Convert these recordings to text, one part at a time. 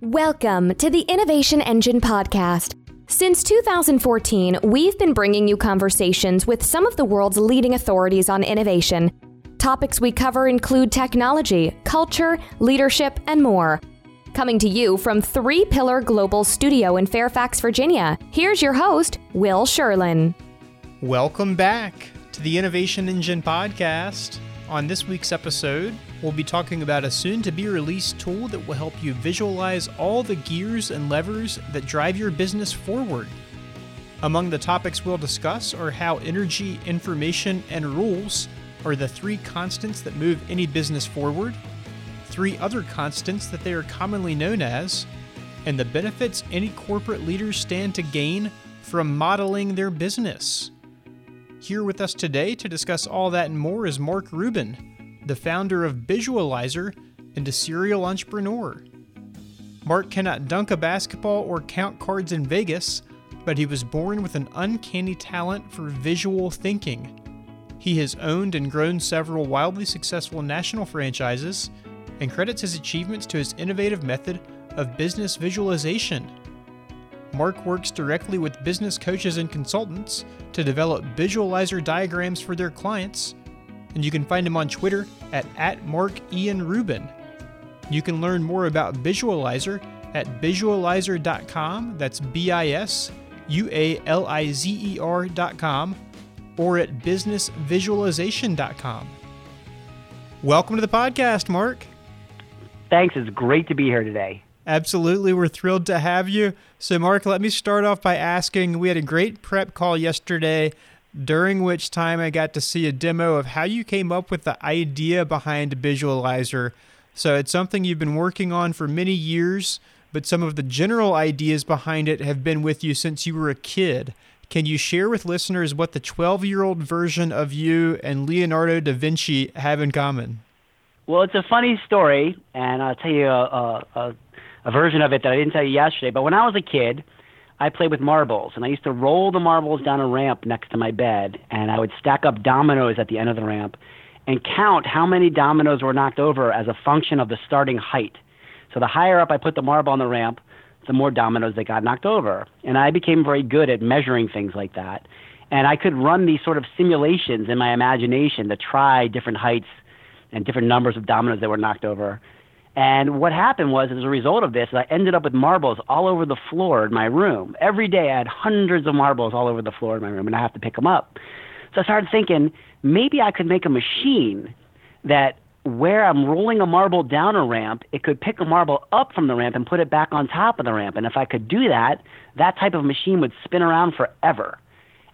Welcome to the Innovation Engine Podcast. Since 2014, we've been bringing you conversations with some of the world's leading authorities on innovation. Topics we cover include technology, culture, leadership, and more. Coming to you from Three Pillar Global Studio in Fairfax, Virginia, here's your host, Will Sherlin. Welcome back to the Innovation Engine Podcast. On this week's episode, we'll be talking about a soon to be released tool that will help you visualize all the gears and levers that drive your business forward. Among the topics we'll discuss are how energy, information, and rules are the three constants that move any business forward, three other constants that they are commonly known as, and the benefits any corporate leaders stand to gain from modeling their business. Here with us today to discuss all that and more is Mark Rubin, the founder of Bisualizer and a serial entrepreneur. Mark cannot dunk a basketball or count cards in Vegas, but he was born with an uncanny talent for visual thinking. He has owned and grown several wildly successful national franchises and credits his achievements to his innovative method of business visualization. Mark works directly with business coaches and consultants to develop bisualizer diagrams for their clients, and you can find him on Twitter at, at Mark Ian Rubin. You can learn more about Bisualizer at bisualizer.com, that's B I S U A L I Z E R.com, or at businessvisualization.com. Welcome to the podcast, Mark. Thanks. It's great to be here today. Absolutely. We're thrilled to have you. So, Mark, let me start off by asking we had a great prep call yesterday, during which time I got to see a demo of how you came up with the idea behind Bisualizer. So, it's something you've been working on for many years, but some of the general ideas behind it have been with you since you were a kid. Can you share with listeners what the 12 year old version of you and Leonardo da Vinci have in common? Well, it's a funny story, and I'll tell you a, a, a version of it that I didn't tell you yesterday. But when I was a kid, I played with marbles, and I used to roll the marbles down a ramp next to my bed, and I would stack up dominoes at the end of the ramp and count how many dominoes were knocked over as a function of the starting height. So the higher up I put the marble on the ramp, the more dominoes that got knocked over. And I became very good at measuring things like that. And I could run these sort of simulations in my imagination to try different heights and different numbers of dominoes that were knocked over. And what happened was, as a result of this, I ended up with marbles all over the floor in my room. Every day I had hundreds of marbles all over the floor in my room, and I have to pick them up. So I started thinking maybe I could make a machine that where I'm rolling a marble down a ramp, it could pick a marble up from the ramp and put it back on top of the ramp. And if I could do that, that type of machine would spin around forever.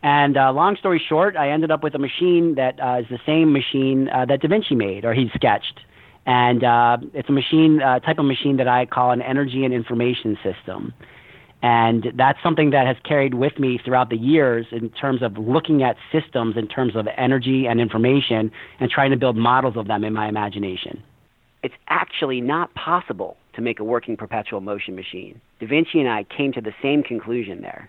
And uh, long story short, I ended up with a machine that uh, is the same machine uh, that Da Vinci made or he sketched and uh, it's a machine uh, type of machine that I call an energy and information system. And that's something that has carried with me throughout the years in terms of looking at systems in terms of energy and information and trying to build models of them in my imagination. It's actually not possible to make a working perpetual motion machine. Da Vinci and I came to the same conclusion there.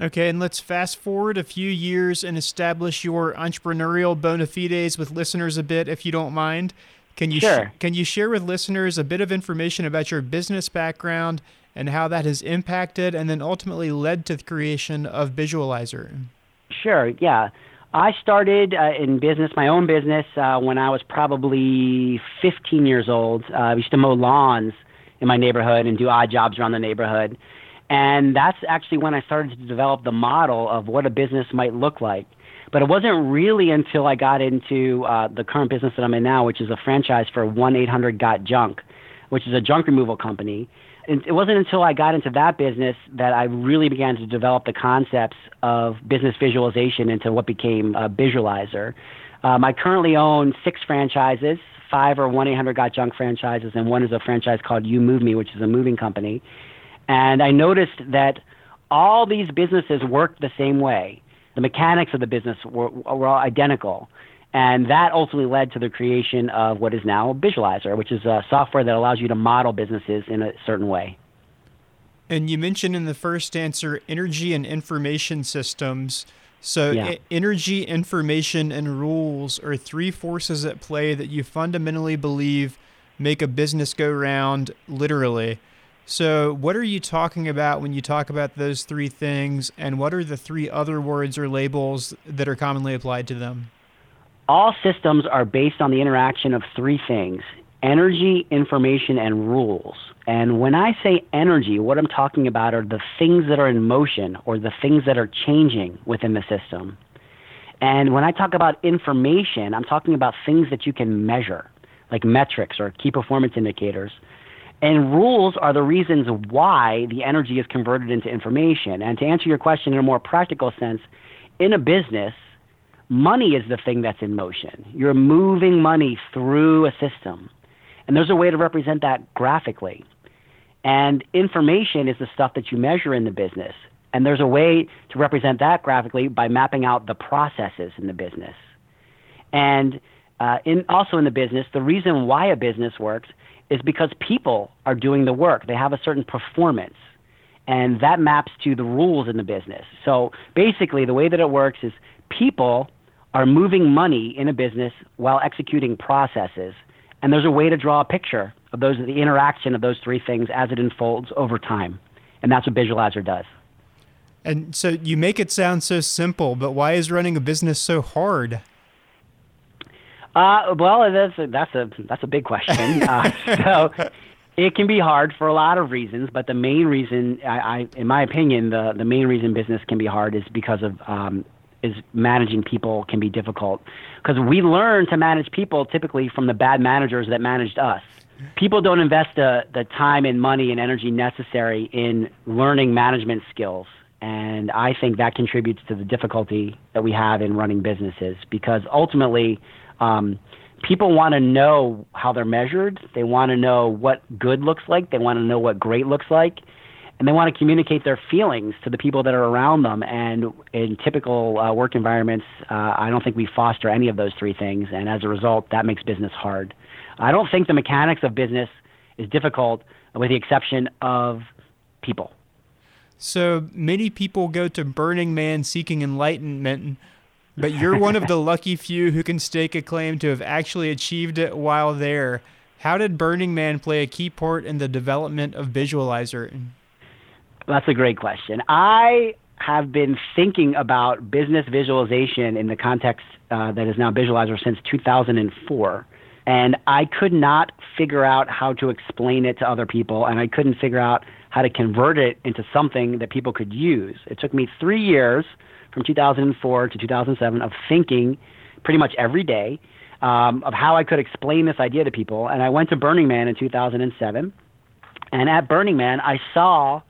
Okay, and let's fast forward a few years and establish your entrepreneurial bona fides with listeners a bit, if you don't mind. Can you sure. sh- can you share with listeners a bit of information about your business background and how that has impacted and then ultimately led to the creation of Bisualizer? Sure. Yeah. I started uh, in business, my own business, uh, when I was probably 15 years old. Uh, I used to mow lawns in my neighborhood and do odd jobs around the neighborhood. And that's actually when I started to develop the model of what a business might look like. But it wasn't really until I got into uh, the current business that I'm in now, which is a franchise for 1 800 Got Junk, which is a junk removal company. And it wasn't until I got into that business that I really began to develop the concepts of business visualization into what became a bisualizer. Um, I currently own six franchises. Five are 1 800 Got Junk franchises, and one is a franchise called You Move Me, which is a moving company. And I noticed that all these businesses work the same way the mechanics of the business were, were all identical. And that ultimately led to the creation of what is now Bisualizer, which is a software that allows you to model businesses in a certain way. And you mentioned in the first answer energy and information systems. So, Yeah. energy, information, and rules are three forces at play that you fundamentally believe make a business go round literally. So, what are you talking about when you talk about those three things, and what are the three other words or labels that are commonly applied to them? All systems are based on the interaction of three things energy, information, and rules. And when I say energy, what I'm talking about are the things that are in motion or the things that are changing within the system. And when I talk about information, I'm talking about things that you can measure, like metrics or key performance indicators. And rules are the reasons why the energy is converted into information. And to answer your question in a more practical sense, in a business, money is the thing that's in motion. You're moving money through a system. And there's a way to represent that graphically. And information is the stuff that you measure in the business. And there's a way to represent that graphically by mapping out the processes in the business. And uh, in, also in the business, the reason why a business works is because people are doing the work. They have a certain performance. And that maps to the rules in the business. So basically, the way that it works is people are moving money in a business while executing processes and there's a way to draw a picture of those the interaction of those three things as it unfolds over time. And that's what Bisualizer does. And so you make it sound so simple, but why is running a business so hard? Uh, well, that's a, that's a that's a big question. uh, so it can be hard for a lot of reasons, but the main reason, I, I, in my opinion, the the main reason business can be hard is because of um, is managing people can be difficult because we learn to manage people typically from the bad managers that managed us. People don't invest the, the time and money and energy necessary in learning management skills. And I think that contributes to the difficulty that we have in running businesses because ultimately, um, people want to know how they're measured. They want to know what good looks like. They want to know what great looks like and they want to communicate their feelings to the people that are around them. And in typical uh, work environments, uh, I don't think we foster any of those three things, and as a result, that makes business hard. I don't think the mechanics of business is difficult, with the exception of people. So many people go to Burning Man seeking enlightenment, but you're one of the lucky few who can stake a claim to have actually achieved it while there. How did Burning Man play a key part in the development of Bisualizer? That's a great question. I have been thinking about business visualization in the context uh, that is now Bisualizer since 2004. And I could not figure out how to explain it to other people, and I couldn't figure out how to convert it into something that people could use. It took me three years from 2004 to 2007 of thinking pretty much every day um, of how I could explain this idea to people. And I went to Burning Man in 2007. And at Burning Man, I saw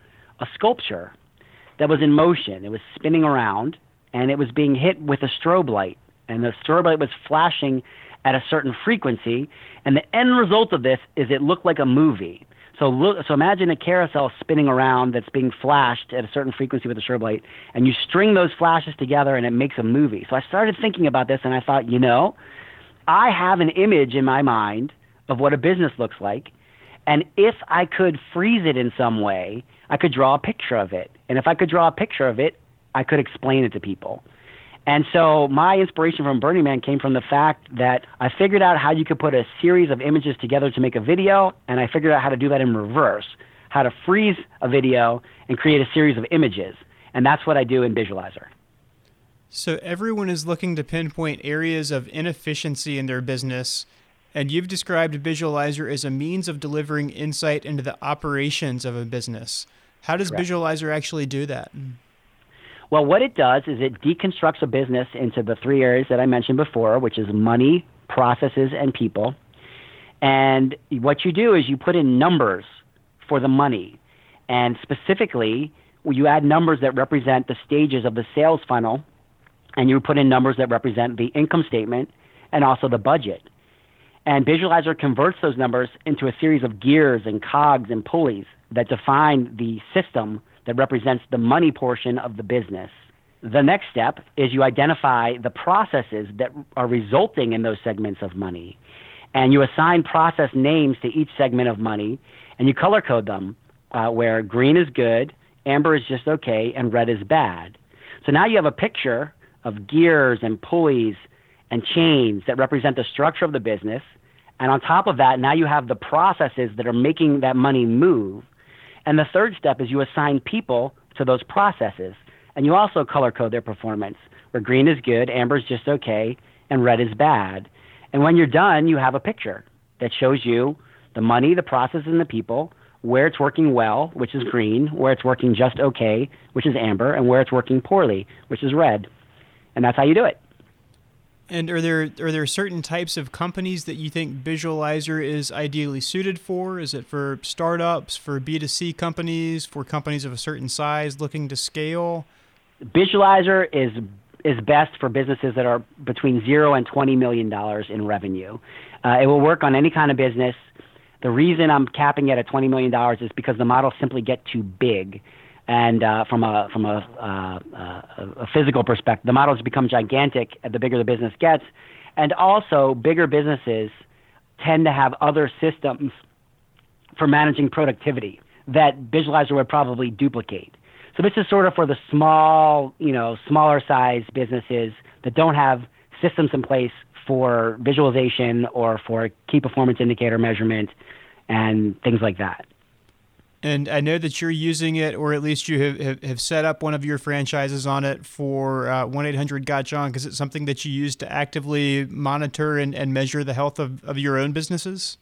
a sculpture that was in motion. It was spinning around and it was being hit with a strobe light. And the strobe light was flashing at a certain frequency. And the end result of this is it looked like a movie. So look, so imagine a carousel spinning around that's being flashed at a certain frequency with a light, and you string those flashes together, and it makes a movie. So I started thinking about this, and I thought, you know, I have an image in my mind of what a business looks like, and if I could freeze it in some way, I could draw a picture of it. And if I could draw a picture of it, I could explain it to people. And so my inspiration from Burning Man came from the fact that I figured out how you could put a series of images together to make a video, and I figured out how to do that in reverse, how to freeze a video and create a series of images. And that's what I do in Bisualizer. So everyone is looking to pinpoint areas of inefficiency in their business and you've described Bisualizer as a means of delivering insight into the operations of a business. How does Correct. Bisualizer actually do that? Well, what it does is it deconstructs a business into the three areas that I mentioned before, which is money, processes, and people. And what you do is you put in numbers for the money. And specifically, you add numbers that represent the stages of the sales funnel, and you put in numbers that represent the income statement and also the budget. And Bisualizer converts those numbers into a series of gears and cogs and pulleys that define the system that represents the money portion of the business. The next step is you identify the processes that are resulting in those segments of money. And you assign process names to each segment of money, and you color code them uh, where green is good, amber is just okay, and red is bad. So now you have a picture of gears and pulleys and chains that represent the structure of the business. And on top of that, now you have the processes that are making that money move. And the third step is you assign people to those processes, and you also color code their performance, where green is good, amber is just okay, and red is bad. And when you're done, you have a picture that shows you the money, the process, and the people, where it's working well, which is green, where it's working just okay, which is amber, and where it's working poorly, which is red. And that's how you do it. And are there are there certain types of companies that you think Bisualizer is ideally suited for? Is it for startups, for B2C companies, for companies of a certain size looking to scale? Bisualizer is is best for businesses that are between 0 and 20 million dollars in revenue. Uh, it will work on any kind of business. The reason I'm capping it at $20 million is because the models simply get too big. And uh, from a from a, uh, uh, a physical perspective, the models become gigantic the bigger the business gets, and also bigger businesses tend to have other systems for managing productivity that Bisualizer would probably duplicate. So this is sort of for the small, you know, smaller size businesses that don't have systems in place for visualization or for key performance indicator measurement and things like that. And I know that you're using it, or at least you have, have, set up one of your franchises on it for uh, 1 800 Got Junk. Is it something that you use to actively monitor and, and measure the health of, of your own businesses?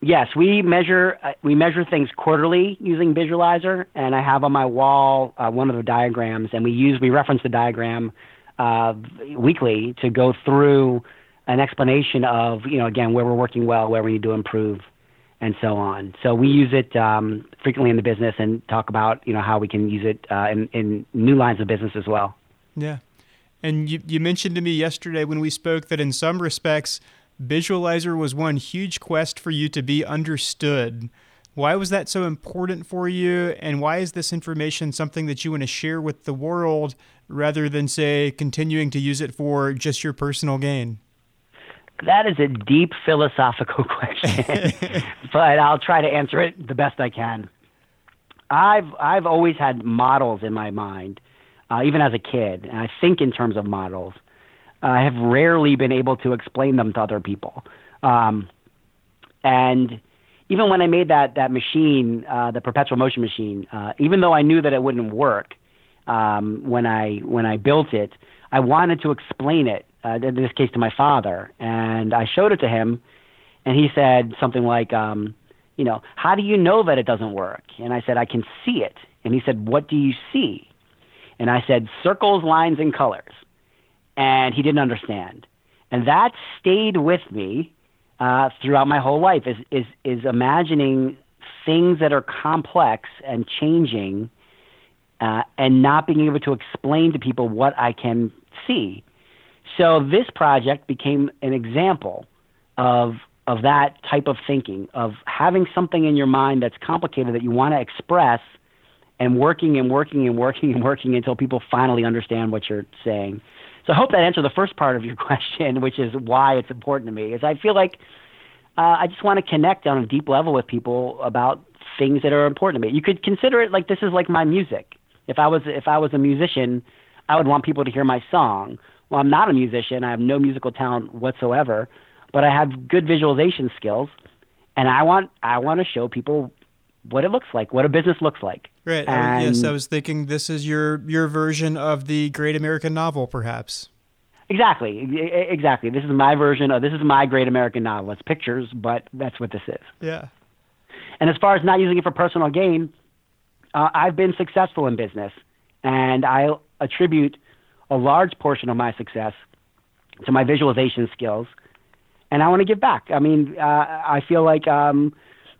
Yes, we measure uh, we measure things quarterly using Bisualizer, and I have on my wall uh, one of the diagrams, and we use we reference the diagram uh, weekly to go through an explanation of you know again where we're working well, where we need to improve, and so on. So we use it um, frequently in the business and talk about you know how we can use it uh, in, in new lines of business as well. Yeah, and you you mentioned to me yesterday when we spoke that in some respects, Bisualizer was one huge quest for you to be understood. Why was that so important for you, and why is this information something that you want to share with the world rather than say continuing to use it for just your personal gain? That is a deep philosophical question, but I'll try to answer it the best I can. I've I've always had models in my mind, uh, even as a kid, and I think in terms of models. I have rarely been able to explain them to other people, um, and even when I made that that machine, uh, the perpetual motion machine, uh, even though I knew that it wouldn't work um, when I when I built it, I wanted to explain it uh, in this case to my father, and I showed it to him, and he said something like, um, you know, how do you know that it doesn't work? And I said, I can see it. And he said, what do you see? And I said, circles, lines, and colors. And he didn't understand. And that stayed with me uh, throughout my whole life is, is, is imagining things that are complex and changing uh, and not being able to explain to people what I can see. So this project became an example of of that type of thinking, of having something in your mind that's complicated that you want to express and working and working and working and working until people finally understand what you're saying. So I hope that answered the first part of your question, which is why it's important to me. Is I feel like uh, I just want to connect on a deep level with people about things that are important to me. You could consider it like this is like my music. If I was if I was a musician, I would want people to hear my song well, I'm not a musician. I have no musical talent whatsoever, but I have good visualization skills, and I want I want to show people what it looks like, what a business looks like. Right. And yes, I was thinking this is your your version of the Great American Novel, perhaps. Exactly. Exactly. This is my version of this is my Great American Novel. It's pictures, but that's what this is. Yeah. And as far as not using it for personal gain, uh, I've been successful in business, and I attribute a large portion of my success to my visualization skills, and I want to give back. I mean, uh, I feel like um,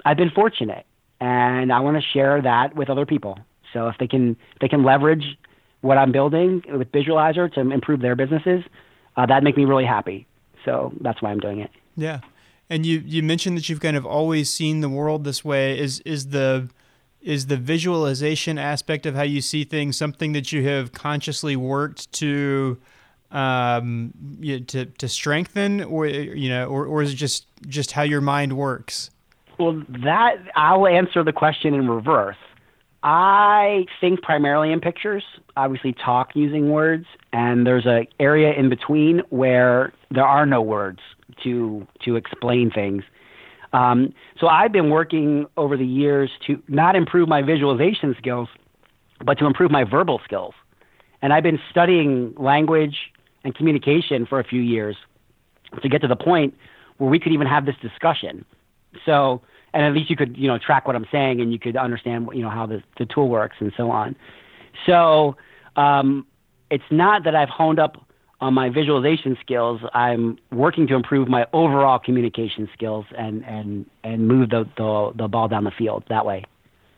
I've been fortunate, and I want to share that with other people. So if they can, they can leverage what I'm building with Bisualizer to improve their businesses, uh, that make me really happy. So that's why I'm doing it. Yeah, and you you mentioned that you've kind of always seen the world this way. Is is the is the visualization aspect of how you see things something that you have consciously worked to um, you know, to to strengthen, or you know, or or is it just just how your mind works? Well, that I'll answer the question in reverse. I think primarily in pictures. Obviously, talk using words, and there's a area in between where there are no words to to explain things. Um, so I've been working over the years to not improve my visualization skills, but to improve my verbal skills. And I've been studying language and communication for a few years to get to the point where we could even have this discussion. So, and at least you could, you know, track what I'm saying and you could understand, you know, how the, the tool works and so on. So, um, it's not that I've honed up on my visualization skills. I'm working to improve my overall communication skills and, and, and move the, the, the ball down the field that way.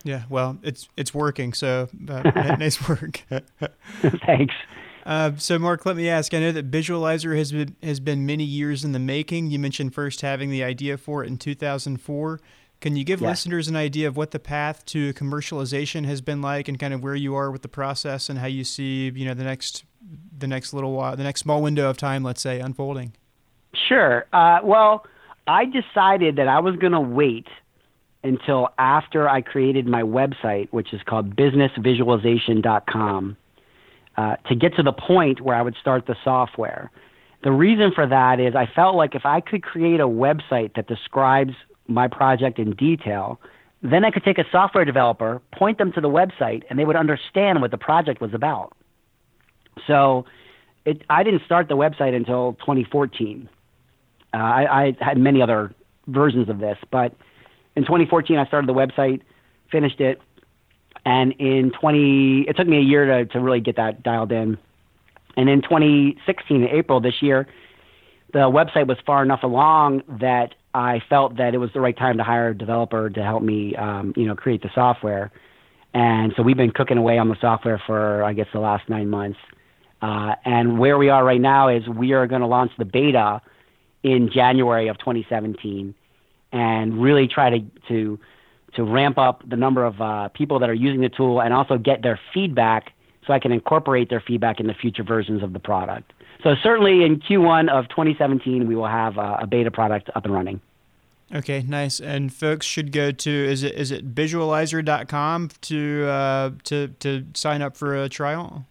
Yeah, well, it's it's working. So uh, nice work. Thanks. Uh, so, Mark, let me ask. I know that Bisualizer has been has been many years in the making. You mentioned first having the idea for it in 2004. Can you give yeah. listeners an idea of what the path to commercialization has been like, and kind of where you are with the process, and how you see, you know, the next the next little while, the next small window of time, let's say, unfolding? Sure. Uh, well, I decided that I was going to wait until after I created my website, which is called businessvisualization.com, uh, to get to the point where I would start the software. The reason for that is I felt like if I could create a website that describes my project in detail, then I could take a software developer, point them to the website, and they would understand what the project was about. So it, I didn't start the website until 2014. Uh, I, I had many other versions of this, but in 2014, I started the website, finished it, and in 20, it took me a year to, to really get that dialed in. And in 2016, April this year, the website was far enough along that I felt that it was the right time to hire a developer to help me, um, you know, create the software. And so we've been cooking away on the software for, I guess, the last nine months. Uh, and where we are right now is we are going to launch the beta in January of 2017 and really try to to to ramp up the number of uh, people that are using the tool and also get their feedback so I can incorporate their feedback in the future versions of the product. So certainly in Q1 of 2017 we will have a, a beta product up and running. Okay, nice. And folks should go to is it is it bisualizer.com to uh, to to sign up for a trial?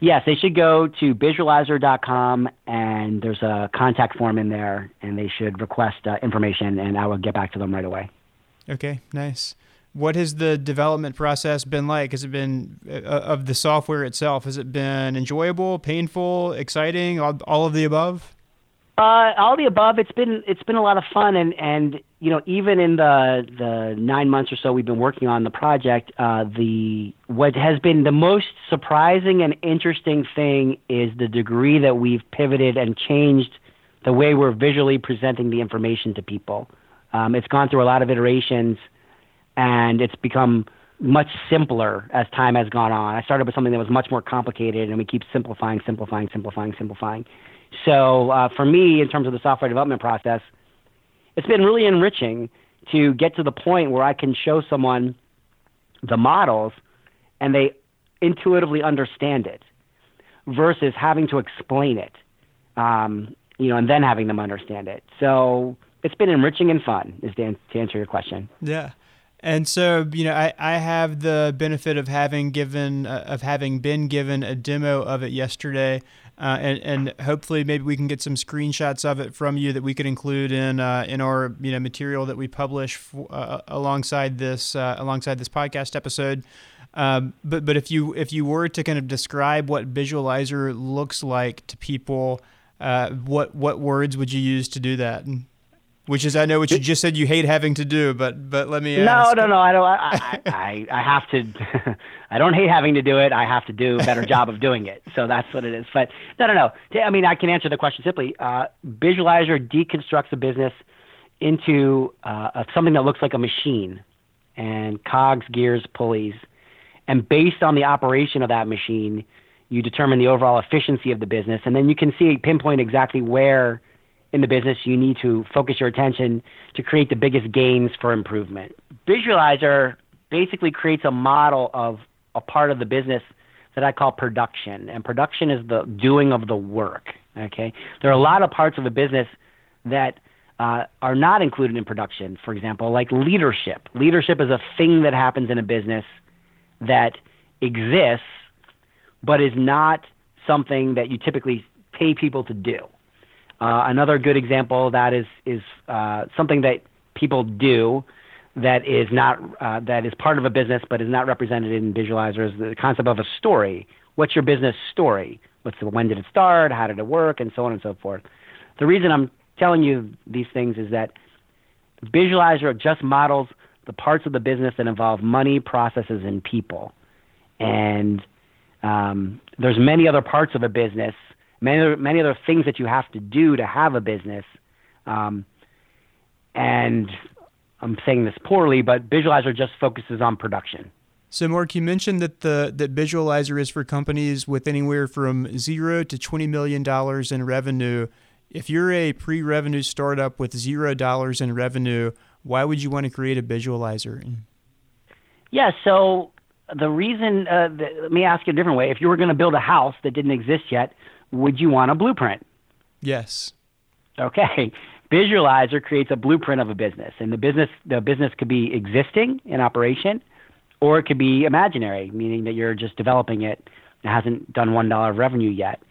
Yes, they should go to bisualizer.com and there's a contact form in there, and they should request uh, information, and I will get back to them right away. Okay, nice. What has the development process been like? Has it been uh, of the software itself? Has it been enjoyable, painful, exciting, all, all of the above? Uh, all the above. It's been it's been a lot of fun, and and you know even in the the nine months or so we've been working on the project, uh, the what has been the most surprising and interesting thing is the degree that we've pivoted and changed the way we're visually presenting the information to people. Um, it's gone through a lot of iterations, and it's become much simpler as time has gone on. I started with something that was much more complicated, and we keep simplifying, simplifying, simplifying, simplifying. So uh, for me, in terms of the software development process, it's been really enriching to get to the point where I can show someone the models and they intuitively understand it versus having to explain it, um, you know, and then having them understand it. So it's been enriching and fun, is to, to answer your question. Yeah. And so, you know, I, I have the benefit of having given uh, of having been given a demo of it yesterday, uh, and and hopefully maybe we can get some screenshots of it from you that we could include in uh, in our you know material that we publish f- uh, alongside this uh, alongside this podcast episode. Um, but but if you if you were to kind of describe what Bisualizer looks like to people, uh, what what words would you use to do that? Which is, I know what you just said you hate having to do, but but let me ask. No, no, no. I don't. I I, I have to. I don't hate having to do it. I have to do a better job of doing it. So that's what it is. But no, no, no. I mean, I can answer the question simply. Uh, Bisualizer deconstructs a business into uh, something that looks like a machine, and cogs, gears, pulleys, and based on the operation of that machine, you determine the overall efficiency of the business, and then you can see pinpoint exactly where in the business, you need to focus your attention to create the biggest gains for improvement. Bisualizer basically creates a model of a part of the business that I call production, and production is the doing of the work. Okay, there are a lot of parts of a business that uh, are not included in production. For example, like leadership. Leadership is a thing that happens in a business that exists, but is not something that you typically pay people to do. Uh, another good example of that is is uh, something that people do that is not uh, that is part of a business but is not represented in Bisualizer is the concept of a story. What's your business story? What's the, when did it start? How did it work? And so on and so forth. The reason I'm telling you these things is that Bisualizer just models the parts of the business that involve money, processes, and people. And um, there's many other parts of a business, many other, many other things that you have to do to have a business. Um, and I'm saying this poorly, but Bisualizer just focuses on production. So, Mark, you mentioned that the that Bisualizer is for companies with anywhere from zero to twenty million dollars in revenue. If you're a pre-revenue startup with zero dollars in revenue, why would you want to create a Bisualizer? Yeah, so the reason, uh, the, let me ask you a different way. If you were going to build a house that didn't exist yet, would you want a blueprint? Yes. Okay. Bisualizer creates a blueprint of a business, and the business the business could be existing in operation, or it could be imaginary, meaning that you're just developing it. It hasn't done one dollar of revenue yet.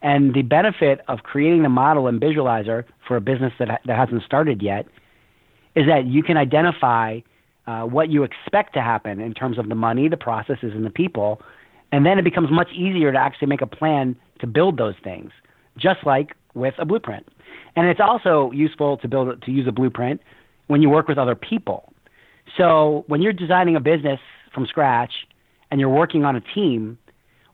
And the benefit of creating the model in Bisualizer for a business that that hasn't started yet is that you can identify uh, what you expect to happen in terms of the money, the processes, and the people, and then it becomes much easier to actually make a plan to build those things, just like with a blueprint. And it's also useful to build to use a blueprint when you work with other people so when you're designing a business from scratch and you're working on a team,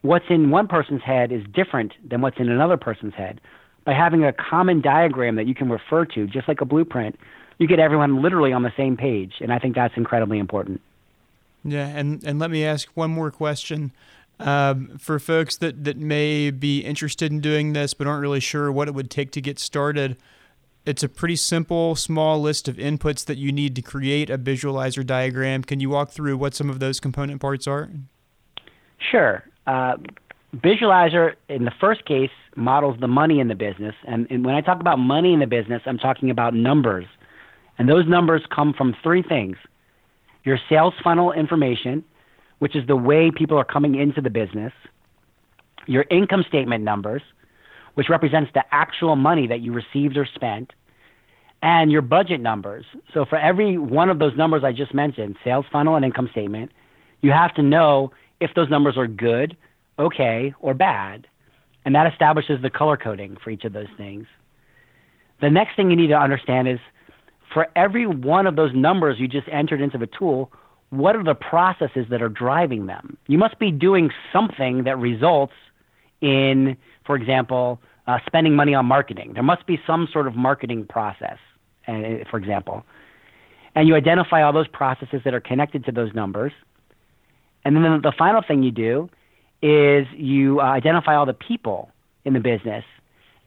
what's in one person's head is different than what's in another person's head. By having a common diagram that you can refer to, just like a blueprint, you get everyone literally on the same page. And I think that's incredibly important. Yeah, and, and let me ask one more question. Um, for folks that, that may be interested in doing this but aren't really sure what it would take to get started, it's a pretty simple, small list of inputs that you need to create a bisualizer diagram. Can you walk through what some of those component parts are? Sure. Uh, bisualizer, in the first case, models the money in the business. And, and when I talk about money in the business, I'm talking about numbers. And those numbers come from three things your sales funnel information, which is the way people are coming into the business, your income statement numbers, which represents the actual money that you received or spent, and your budget numbers. So for every one of those numbers I just mentioned, sales funnel and income statement, you have to know if those numbers are good, okay, or bad. And that establishes the color coding for each of those things. The next thing you need to understand is for every one of those numbers you just entered into the tool, what are the processes that are driving them? You must be doing something that results in, for example, uh, spending money on marketing. There must be some sort of marketing process, uh, for example. And you identify all those processes that are connected to those numbers. And then the, final thing you do is you uh, identify all the people in the business.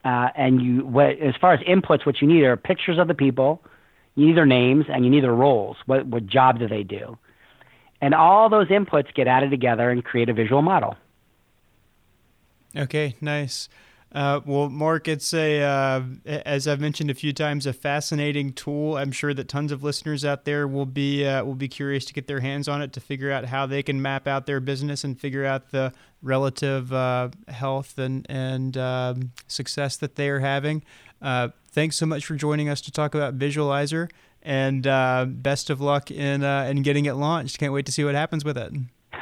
Uh, and you, what, as far as inputs, what you need are pictures of the people, you need their names, and you need their roles. What, what job do they do? And all those inputs get added together and create a visual model. Okay, nice. Uh, well, Mark, it's a uh, as I've mentioned a few times, a fascinating tool. I'm sure that tons of listeners out there will be uh, will be curious to get their hands on it to figure out how they can map out their business and figure out the relative uh, health and and um, success that they are having. Uh, thanks so much for joining us to talk about Bisualizer, and uh, best of luck in in getting it launched. Can't wait to see what happens with it.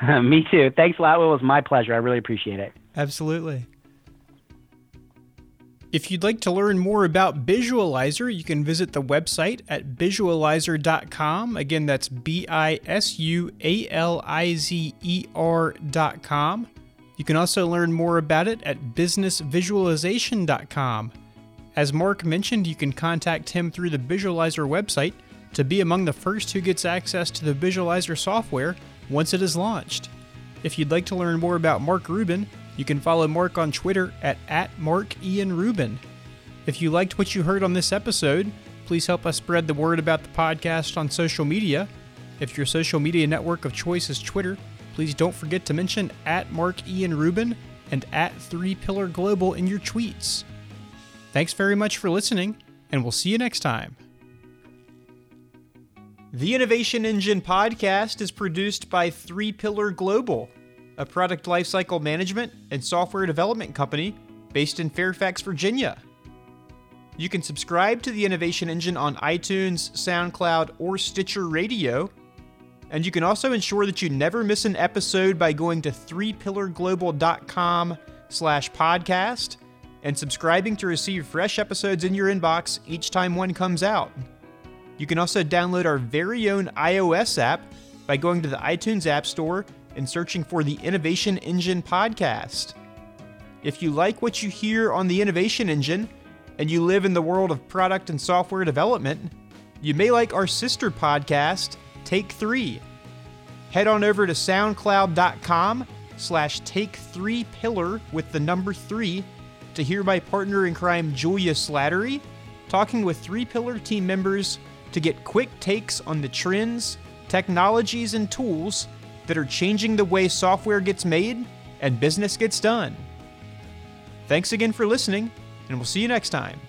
Me too. Thanks a lot. It was my pleasure. I really appreciate it. Absolutely. If you'd like to learn more about Bisualizer, you can visit the website at bisualizer.com. Again, that's B I S U A L I Z E R.com. You can also learn more about it at businessvisualization.com. As Mark mentioned, you can contact him through the Bisualizer website to be among the first who gets access to the Bisualizer software once it is launched. If you'd like to learn more about Mark Rubin, you can follow Mark on Twitter at, at @markianrubin. If you liked what you heard on this episode, please help us spread the word about the podcast on social media. If your social media network of choice is Twitter, please don't forget to mention at Mark Ian Rubin and at Three Pillar Global in your tweets. Thanks very much for listening, and we'll see you next time. The Innovation Engine podcast is produced by Three Pillar Global a product lifecycle management and software development company based in Fairfax, Virginia. You can subscribe to the Innovation Engine on iTunes, SoundCloud, or Stitcher Radio. And you can also ensure that you never miss an episode by going to 3pillarglobal.com slash podcast and subscribing to receive fresh episodes in your inbox each time one comes out. You can also download our very own iOS app by going to the iTunes App Store and searching for the Innovation Engine podcast. If you like what you hear on the Innovation Engine and you live in the world of product and software development, you may like our sister podcast, Take 3. Head on over to soundcloud.com slash take 3 pillar with the number 3 to hear my partner in crime Julia Slattery talking with 3 pillar team members to get quick takes on the trends, technologies, and tools that are changing the way software gets made and business gets done. Thanks again for listening, and we'll see you next time.